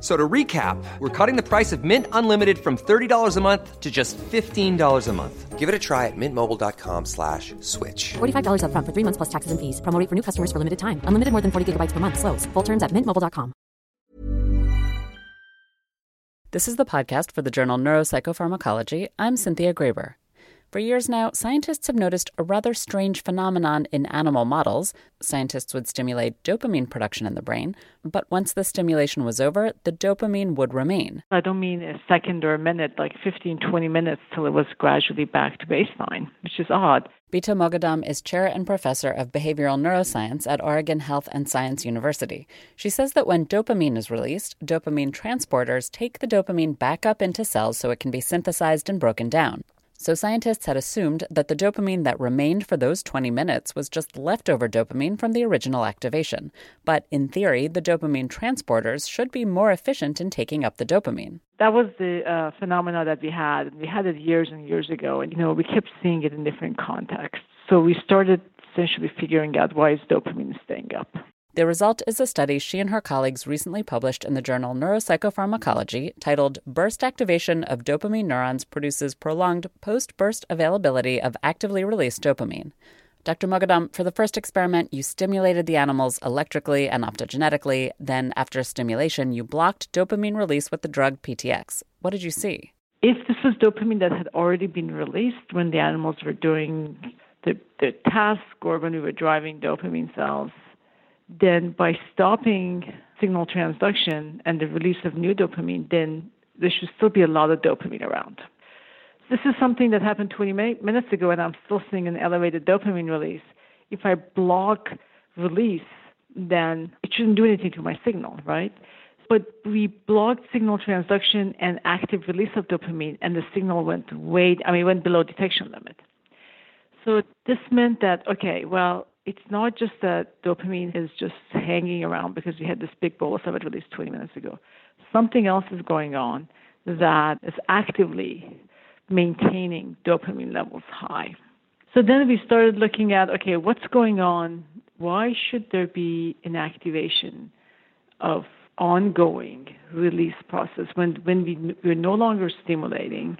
So to recap, we're cutting the price of Mint Unlimited from $30 a month to just $15 a month. Give it a try at mintmobile.com slash switch. $45 upfront for three months plus taxes and fees. Promo rate for new customers for limited time. Unlimited more than 40 gigabytes per month. Slows. Full terms at mintmobile.com. This is the podcast for the journal Neuropsychopharmacology. I'm Cynthia Graber. For years now, scientists have noticed a rather strange phenomenon in animal models. Scientists would stimulate dopamine production in the brain, but once the stimulation was over, the dopamine would remain. I don't mean a second or a minute, like 15, 20 minutes till it was gradually back to baseline, which is odd. Bita Moghadam is chair and professor of behavioral neuroscience at Oregon Health and Science University. She says that when dopamine is released, dopamine transporters take the dopamine back up into cells so it can be synthesized and broken down. So scientists had assumed that the dopamine that remained for those 20 minutes was just leftover dopamine from the original activation. But in theory, the dopamine transporters should be more efficient in taking up the dopamine. That was the uh, phenomena that we had. We had it years and years ago, and you know we kept seeing it in different contexts. So we started essentially figuring out why is dopamine staying up. The result is a study she and her colleagues recently published in the journal Neuropsychopharmacology titled Burst Activation of Dopamine Neurons Produces Prolonged Post Burst Availability of Actively Released Dopamine. Dr. Moghadam, for the first experiment, you stimulated the animals electrically and optogenetically. Then, after stimulation, you blocked dopamine release with the drug TTX. What did you see? If this was dopamine that had already been released when the animals were doing the, the task or when we were driving dopamine cells, then by stopping signal transduction and the release of new dopamine, then there should still be a lot of dopamine around. This is something that happened 20 minutes ago, and I'm still seeing an elevated dopamine release. If I block release, then it shouldn't do anything to my signal, right? But we blocked signal transduction and active release of dopamine, and the signal went way, I mean, went below detection limit. So this meant that, okay, well, it's not just that dopamine is just hanging around because we had this big bolus of it released 20 minutes ago. Something else is going on that is actively maintaining dopamine levels high. So then we started looking at okay, what's going on? Why should there be an activation of ongoing release process when, when we, we're no longer stimulating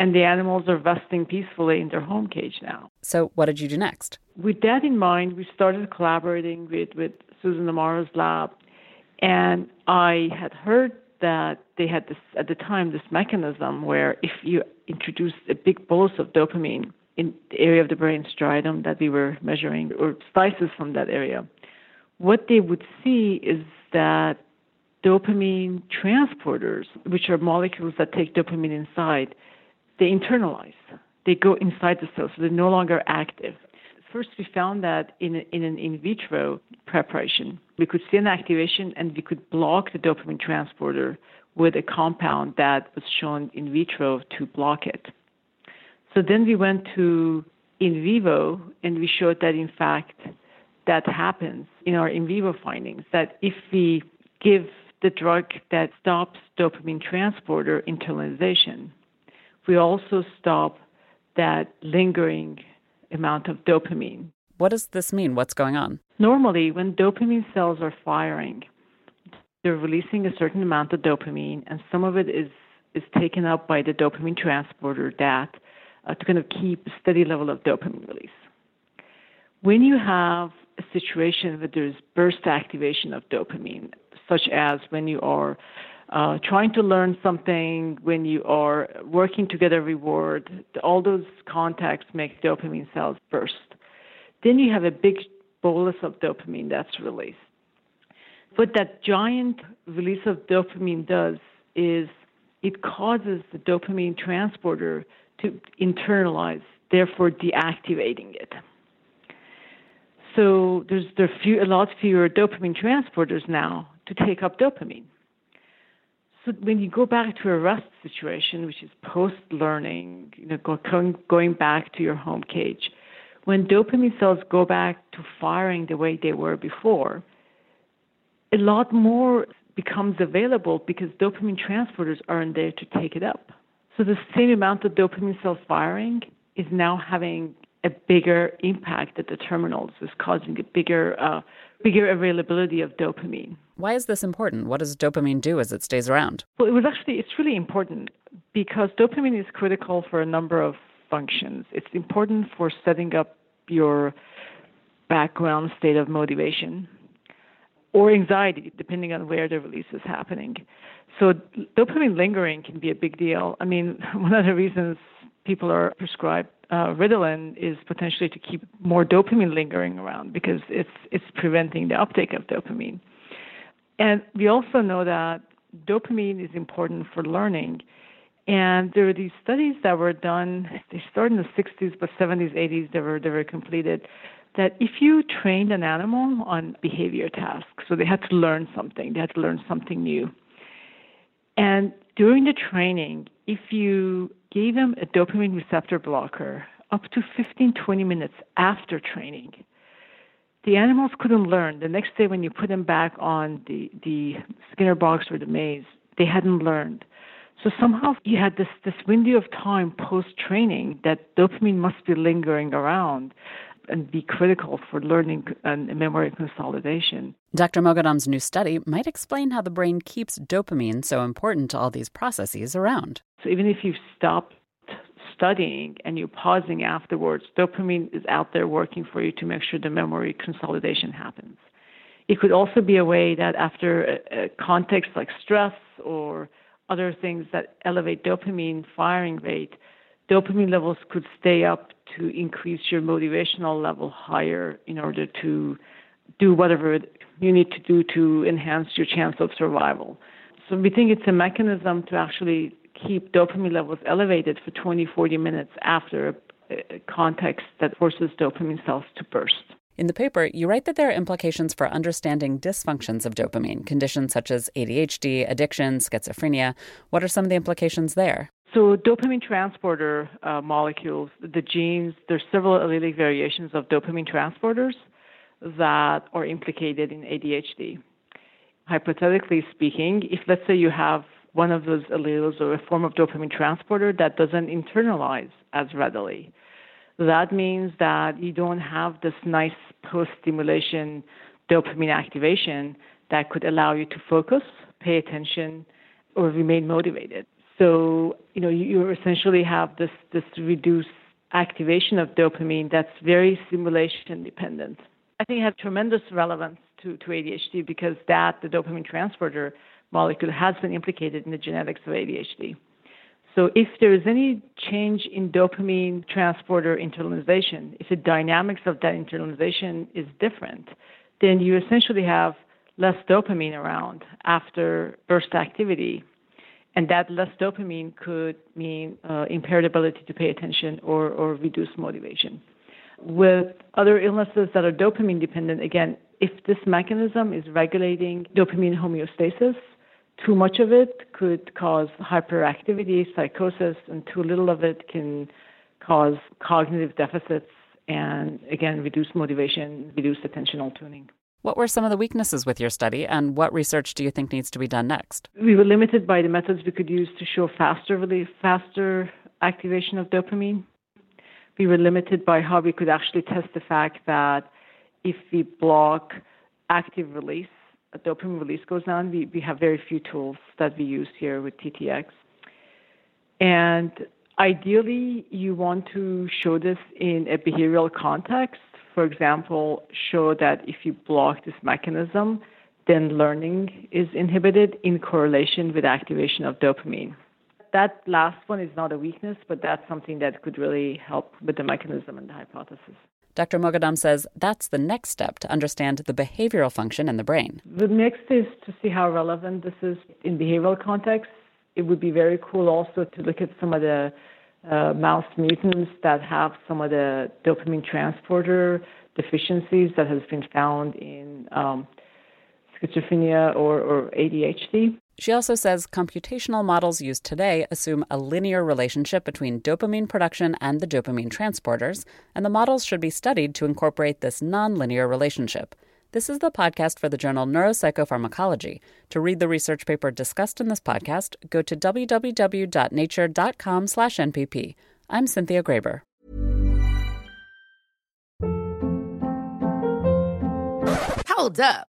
and the animals are resting peacefully in their home cage now. So, what did you do next? With that in mind, we started collaborating with, with Susan Amara's lab, and I had heard that they had this at the time this mechanism where if you introduce a big bolus of dopamine in the area of the brain striatum that we were measuring or slices from that area, what they would see is that dopamine transporters, which are molecules that take dopamine inside, they internalize. They go inside the cell, so they're no longer active. First, we found that in, a, in an in vitro preparation, we could see an activation and we could block the dopamine transporter with a compound that was shown in vitro to block it. So then we went to in vivo and we showed that in fact that happens in our in vivo findings that if we give the drug that stops dopamine transporter internalization, we also stop that lingering amount of dopamine. What does this mean? What's going on? Normally, when dopamine cells are firing, they're releasing a certain amount of dopamine, and some of it is, is taken up by the dopamine transporter that uh, to kind of keep a steady level of dopamine release. When you have a situation where there's burst activation of dopamine, such as when you are uh, trying to learn something when you are working to get a reward. All those contacts make dopamine cells burst. Then you have a big bolus of dopamine that's released. What that giant release of dopamine does is it causes the dopamine transporter to internalize, therefore deactivating it. So there's there few, a lot fewer dopamine transporters now to take up dopamine. So when you go back to a rest situation, which is post-learning, you know, going, going back to your home cage, when dopamine cells go back to firing the way they were before, a lot more becomes available because dopamine transporters aren't there to take it up. So the same amount of dopamine cells firing is now having a bigger impact at the terminals, is causing a bigger, uh, bigger availability of dopamine. Why is this important? What does dopamine do as it stays around? Well, it was actually it's really important because dopamine is critical for a number of functions. It's important for setting up your background state of motivation or anxiety, depending on where the release is happening. So dopamine lingering can be a big deal. I mean, one of the reasons people are prescribed uh, Ritalin is potentially to keep more dopamine lingering around because it's it's preventing the uptake of dopamine. And we also know that dopamine is important for learning. And there are these studies that were done. They started in the 60s, but 70s, 80s, they were they were completed. That if you trained an animal on behavior tasks, so they had to learn something, they had to learn something new. And during the training, if you gave them a dopamine receptor blocker up to 15, 20 minutes after training, the animals couldn't learn. The next day, when you put them back on the, the Skinner box or the maze, they hadn't learned. So somehow you had this, this window of time post training that dopamine must be lingering around and be critical for learning and memory consolidation. Dr. Moghadam's new study might explain how the brain keeps dopamine so important to all these processes around. So even if you've stopped studying and you're pausing afterwards, dopamine is out there working for you to make sure the memory consolidation happens. It could also be a way that after a, a context like stress or other things that elevate dopamine firing rate, dopamine levels could stay up to increase your motivational level higher in order to do whatever you need to do to enhance your chance of survival. So we think it's a mechanism to actually keep dopamine levels elevated for 20, 40 minutes after a context that forces dopamine cells to burst. In the paper, you write that there are implications for understanding dysfunctions of dopamine, conditions such as ADHD, addiction, schizophrenia. What are some of the implications there? So, dopamine transporter uh, molecules, the genes, there's several allelic variations of dopamine transporters that are implicated in ADHD. Hypothetically speaking, if let's say you have one of those alleles or a form of dopamine transporter that doesn't internalize as readily, that means that you don't have this nice post stimulation dopamine activation that could allow you to focus, pay attention, or remain motivated. So, you know, you, you essentially have this, this reduced activation of dopamine that's very stimulation dependent. I think it has tremendous relevance to, to ADHD because that, the dopamine transporter molecule, has been implicated in the genetics of ADHD. So if there is any change in dopamine transporter internalization, if the dynamics of that internalization is different, then you essentially have less dopamine around after burst activity. And that less dopamine could mean uh, impaired ability to pay attention or, or motivation. With other illnesses that are dopamine dependent, again, if this mechanism is regulating dopamine homeostasis, too much of it could cause hyperactivity, psychosis, and too little of it can cause cognitive deficits and, again, reduce motivation, reduce attentional tuning. What were some of the weaknesses with your study, and what research do you think needs to be done next? We were limited by the methods we could use to show faster relief, faster activation of dopamine. We were limited by how we could actually test the fact that if we block active release, a dopamine release goes down. We, we have very few tools that we use here with TTX. And ideally, you want to show this in a behavioral context. For example, show that if you block this mechanism, then learning is inhibited in correlation with activation of dopamine. That last one is not a weakness, but that's something that could really help with the mechanism and the hypothesis. Dr. Moghadam says that's the next step to understand the behavioral function in the brain. The next is to see how relevant this is in behavioral context. It would be very cool also to look at some of the uh, mouse mutants that have some of the dopamine transporter deficiencies that has been found in um, schizophrenia or, or ADHD. She also says computational models used today assume a linear relationship between dopamine production and the dopamine transporters, and the models should be studied to incorporate this nonlinear relationship. This is the podcast for the journal Neuropsychopharmacology. To read the research paper discussed in this podcast, go to www.nature.com/npp. I'm Cynthia Graber. Hold up.